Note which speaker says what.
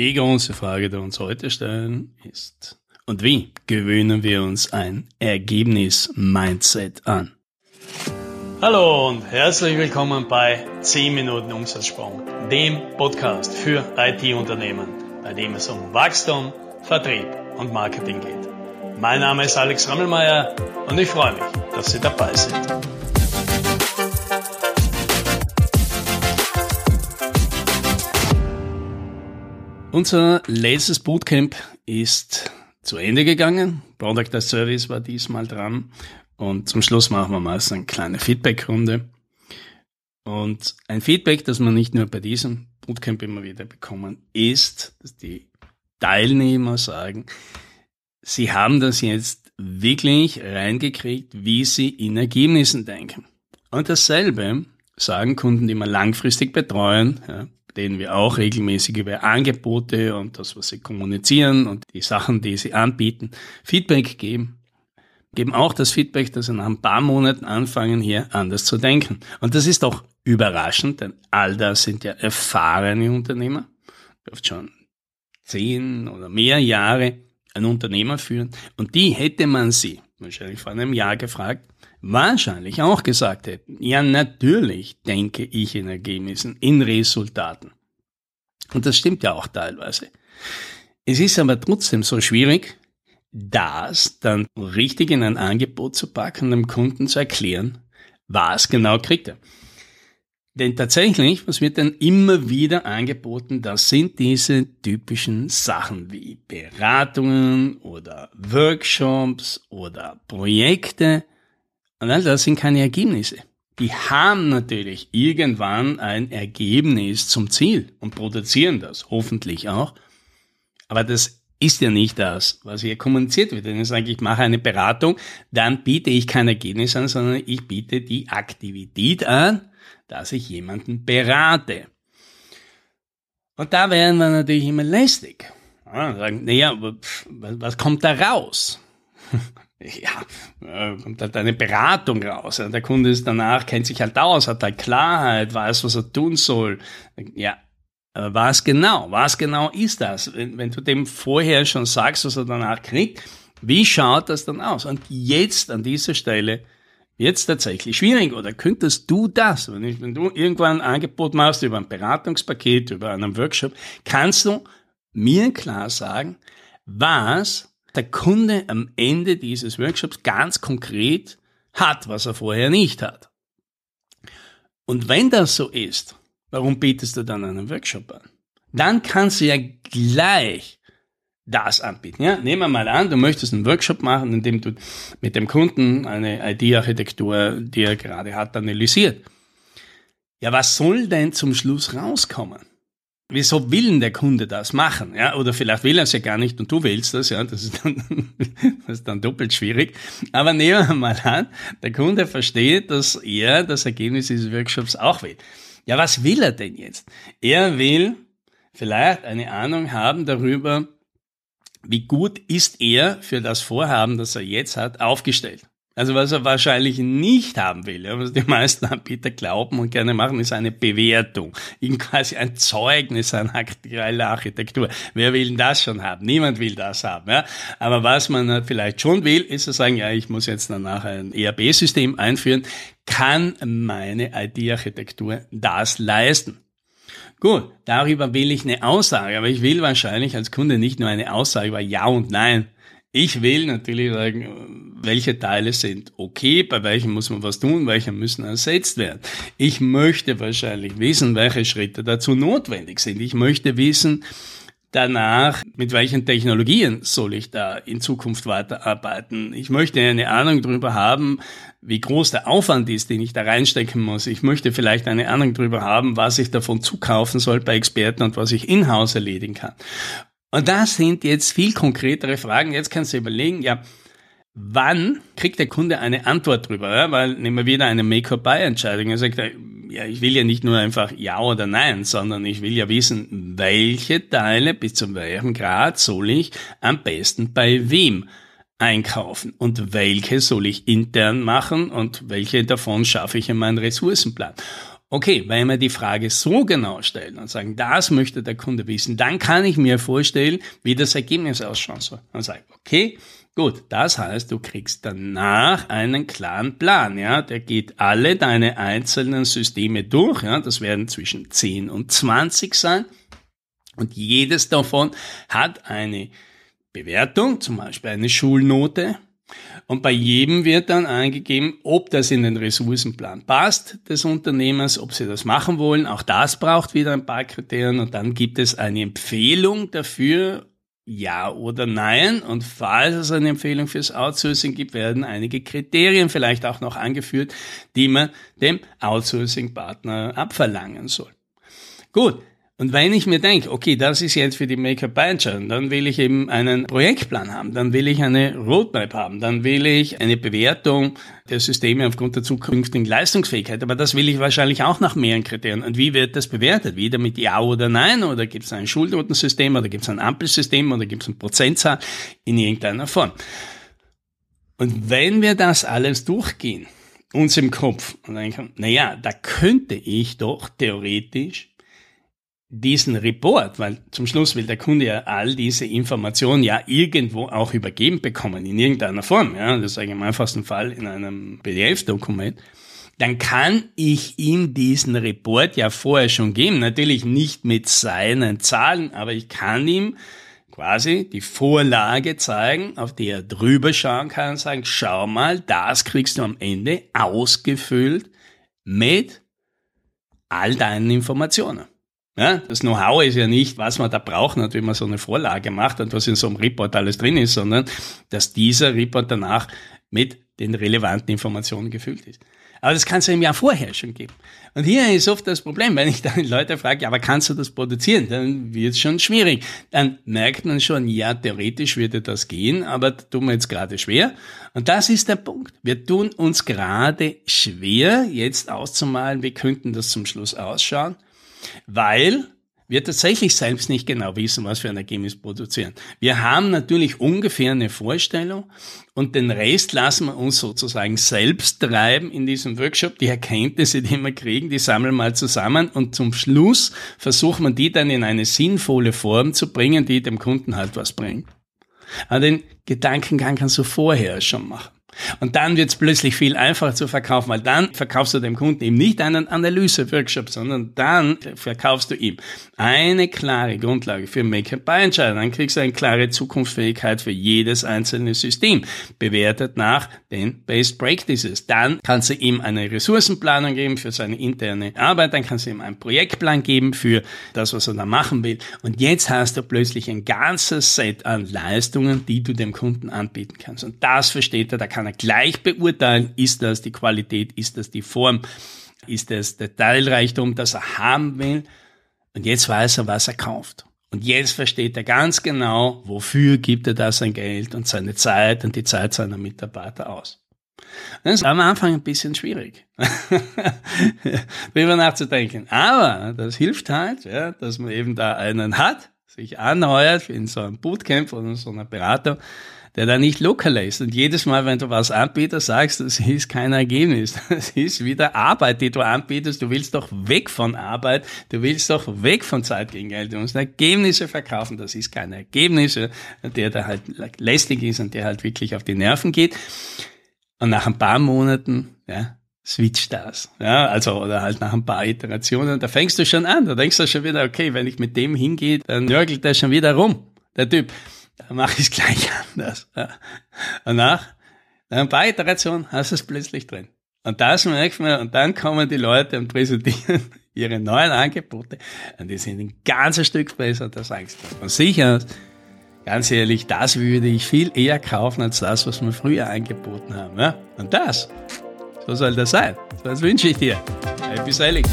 Speaker 1: Die große Frage, die wir uns heute stellen, ist, und wie gewöhnen wir uns ein Ergebnis-Mindset an? Hallo und herzlich willkommen bei 10 Minuten Umsatzsprung, dem Podcast für IT-Unternehmen, bei dem es um Wachstum, Vertrieb und Marketing geht. Mein Name ist Alex Rammelmeier und ich freue mich, dass Sie dabei sind. Unser letztes Bootcamp ist zu Ende gegangen. Product as Service war diesmal dran. Und zum Schluss machen wir meist eine kleine Feedback-Runde. Und ein Feedback, das wir nicht nur bei diesem Bootcamp immer wieder bekommen, ist, dass die Teilnehmer sagen, sie haben das jetzt wirklich reingekriegt, wie sie in Ergebnissen denken. Und dasselbe sagen Kunden, die wir langfristig betreuen, ja, denen wir auch regelmäßig über Angebote und das, was sie kommunizieren und die Sachen, die sie anbieten, Feedback geben, geben auch das Feedback, dass sie nach ein paar Monaten anfangen, hier anders zu denken. Und das ist doch überraschend, denn all das sind ja erfahrene Unternehmer, oft schon zehn oder mehr Jahre ein Unternehmer führen. Und die hätte man sie wahrscheinlich vor einem Jahr gefragt, wahrscheinlich auch gesagt hätten, ja natürlich denke ich in Ergebnissen, in Resultaten. Und das stimmt ja auch teilweise. Es ist aber trotzdem so schwierig, das dann richtig in ein Angebot zu packen, dem Kunden zu erklären, was genau kriegt er. Denn tatsächlich, was wird dann immer wieder angeboten, das sind diese typischen Sachen wie Beratungen oder Workshops oder Projekte, und all das sind keine Ergebnisse. Die haben natürlich irgendwann ein Ergebnis zum Ziel und produzieren das, hoffentlich auch. Aber das ist ja nicht das, was hier kommuniziert wird. Wenn ich sage, ich mache eine Beratung, dann biete ich kein Ergebnis an, sondern ich biete die Aktivität an, dass ich jemanden berate. Und da werden wir natürlich immer lästig. Sagen, naja, was kommt da raus? ja, kommt halt eine Beratung raus. Der Kunde ist danach, kennt sich halt aus, hat halt Klarheit, weiß, was er tun soll. Ja, aber was genau? Was genau ist das? Wenn, wenn du dem vorher schon sagst, was er danach kriegt, wie schaut das dann aus? Und jetzt an dieser Stelle jetzt tatsächlich schwierig oder könntest du das, wenn, ich, wenn du irgendwann ein Angebot machst über ein Beratungspaket, über einen Workshop, kannst du mir klar sagen, was der Kunde am Ende dieses Workshops ganz konkret hat, was er vorher nicht hat. Und wenn das so ist, warum bietest du dann einen Workshop an? Dann kannst du ja gleich das anbieten. Ja? Nehmen wir mal an, du möchtest einen Workshop machen, in dem du mit dem Kunden eine ID-Architektur, die er gerade hat, analysiert. Ja, was soll denn zum Schluss rauskommen? Wieso will denn der Kunde das machen? Ja, oder vielleicht will er es ja gar nicht und du willst das, ja, das ist dann, das ist dann doppelt schwierig. Aber nehmen wir mal an, der Kunde versteht, dass er das Ergebnis dieses Workshops auch will. Ja, was will er denn jetzt? Er will vielleicht eine Ahnung haben darüber, wie gut ist er für das Vorhaben, das er jetzt hat, aufgestellt. Also was er wahrscheinlich nicht haben will, ja, was die meisten Anbieter glauben und gerne machen, ist eine Bewertung. quasi ein Zeugnis an aktuelle Architektur. Wer will denn das schon haben? Niemand will das haben. Ja? Aber was man vielleicht schon will, ist zu sagen, ja, ich muss jetzt danach ein ERP-System einführen. Kann meine IT-Architektur das leisten? Gut, darüber will ich eine Aussage, aber ich will wahrscheinlich als Kunde nicht nur eine Aussage über Ja und Nein, ich will natürlich sagen, welche Teile sind okay, bei welchen muss man was tun, welche müssen ersetzt werden. Ich möchte wahrscheinlich wissen, welche Schritte dazu notwendig sind. Ich möchte wissen, danach, mit welchen Technologien soll ich da in Zukunft weiterarbeiten. Ich möchte eine Ahnung darüber haben, wie groß der Aufwand ist, den ich da reinstecken muss. Ich möchte vielleicht eine Ahnung darüber haben, was ich davon zukaufen soll bei Experten und was ich in-house erledigen kann. Und das sind jetzt viel konkretere Fragen. Jetzt kannst du überlegen, ja, wann kriegt der Kunde eine Antwort drüber? Ja? Weil nehmen wir wieder eine Make-or-Buy-Entscheidung. Er sagt, ja, ich will ja nicht nur einfach Ja oder Nein, sondern ich will ja wissen, welche Teile bis zu welchem Grad soll ich am besten bei wem einkaufen und welche soll ich intern machen und welche davon schaffe ich in meinen Ressourcenplan. Okay, wenn wir die Frage so genau stellen und sagen, das möchte der Kunde wissen, dann kann ich mir vorstellen, wie das Ergebnis ausschauen soll. Und sage, okay, gut, das heißt, du kriegst danach einen klaren Plan, ja, der geht alle deine einzelnen Systeme durch, ja, das werden zwischen 10 und 20 sein. Und jedes davon hat eine Bewertung, zum Beispiel eine Schulnote, und bei jedem wird dann angegeben, ob das in den Ressourcenplan passt des Unternehmers, ob sie das machen wollen. Auch das braucht wieder ein paar Kriterien. Und dann gibt es eine Empfehlung dafür, ja oder nein. Und falls es eine Empfehlung fürs Outsourcing gibt, werden einige Kriterien vielleicht auch noch angeführt, die man dem Outsourcing-Partner abverlangen soll. Gut, und wenn ich mir denke, okay, das ist jetzt für die Make-up-Manager, dann will ich eben einen Projektplan haben, dann will ich eine Roadmap haben, dann will ich eine Bewertung der Systeme aufgrund der zukünftigen Leistungsfähigkeit. Aber das will ich wahrscheinlich auch nach mehreren Kriterien. Und wie wird das bewertet? Wieder mit Ja oder Nein? Oder gibt es ein Schulnotensystem? Oder gibt es ein Ampelsystem? Oder gibt es eine Prozentzahl in irgendeiner Form? Und wenn wir das alles durchgehen, uns im Kopf und denken, naja, da könnte ich doch theoretisch diesen Report, weil zum Schluss will der Kunde ja all diese Informationen ja irgendwo auch übergeben bekommen, in irgendeiner Form, ja, das sage ich im einfachsten Fall in einem PDF-Dokument, dann kann ich ihm diesen Report ja vorher schon geben. Natürlich nicht mit seinen Zahlen, aber ich kann ihm quasi die Vorlage zeigen, auf die er drüber schauen kann und sagen, schau mal, das kriegst du am Ende ausgefüllt mit all deinen Informationen. Ja, das Know-how ist ja nicht, was man da braucht, wenn man so eine Vorlage macht und was in so einem Report alles drin ist, sondern dass dieser Report danach mit den relevanten Informationen gefüllt ist. Aber das kann es ja im Jahr vorher schon geben. Und hier ist oft das Problem, wenn ich dann Leute frage, ja, aber kannst du das produzieren? Dann wird es schon schwierig. Dann merkt man schon, ja, theoretisch würde das gehen, aber tun wir jetzt gerade schwer. Und das ist der Punkt. Wir tun uns gerade schwer, jetzt auszumalen, wie könnten das zum Schluss ausschauen weil wir tatsächlich selbst nicht genau wissen, was für ein Ergebnis produzieren. Wir haben natürlich ungefähr eine Vorstellung und den Rest lassen wir uns sozusagen selbst treiben in diesem Workshop. Die Erkenntnisse, die wir kriegen, die sammeln wir mal zusammen und zum Schluss versuchen wir die dann in eine sinnvolle Form zu bringen, die dem Kunden halt was bringt. Aber den Gedankengang kannst du vorher schon machen. Und dann wird es plötzlich viel einfacher zu verkaufen, weil dann verkaufst du dem Kunden eben nicht einen Analyse-Workshop, sondern dann verkaufst du ihm eine klare Grundlage für Make-up-Buy-Entscheidungen. Dann kriegst du eine klare Zukunftsfähigkeit für jedes einzelne System, bewertet nach den Best Practices. Dann kannst du ihm eine Ressourcenplanung geben für seine interne Arbeit, dann kannst du ihm einen Projektplan geben für das, was er da machen will. Und jetzt hast du plötzlich ein ganzes Set an Leistungen, die du dem Kunden anbieten kannst. Und das versteht er, da kann er gleich beurteilen, ist das die Qualität, ist das die Form, ist das der Teilreichtum, das er haben will. Und jetzt weiß er, was er kauft. Und jetzt versteht er ganz genau, wofür gibt er da sein Geld und seine Zeit und die Zeit seiner Mitarbeiter aus. Das ist am Anfang ein bisschen schwierig, darüber nachzudenken. Aber das hilft halt, ja, dass man eben da einen hat, sich anheuert in so einem Bootcamp oder so einer Beratung, der da nicht local ist. Und jedes Mal, wenn du was anbietest, sagst, das ist kein Ergebnis. Das ist wieder Arbeit, die du anbietest. Du willst doch weg von Arbeit. Du willst doch weg von Zeit gegen Geld. Du musst Ergebnisse verkaufen. Das ist kein Ergebnis, der da halt lästig ist und der halt wirklich auf die Nerven geht. Und nach ein paar Monaten, ja, switcht das. Ja, also, oder halt nach ein paar Iterationen, da fängst du schon an. Da denkst du schon wieder, okay, wenn ich mit dem hingehe, dann nörgelt der schon wieder rum, der Typ da mache ich gleich anders. Ja. Und nach, ein paar Iterationen hast du es plötzlich drin. Und das merkt man, und dann kommen die Leute und präsentieren ihre neuen Angebote. Und die sind ein ganzes Stück besser, da sagst du von sich aus. Ganz ehrlich, das würde ich viel eher kaufen als das, was wir früher angeboten haben. Ja? Und das, so soll das sein. Das wünsche ich dir. Happy Sailing.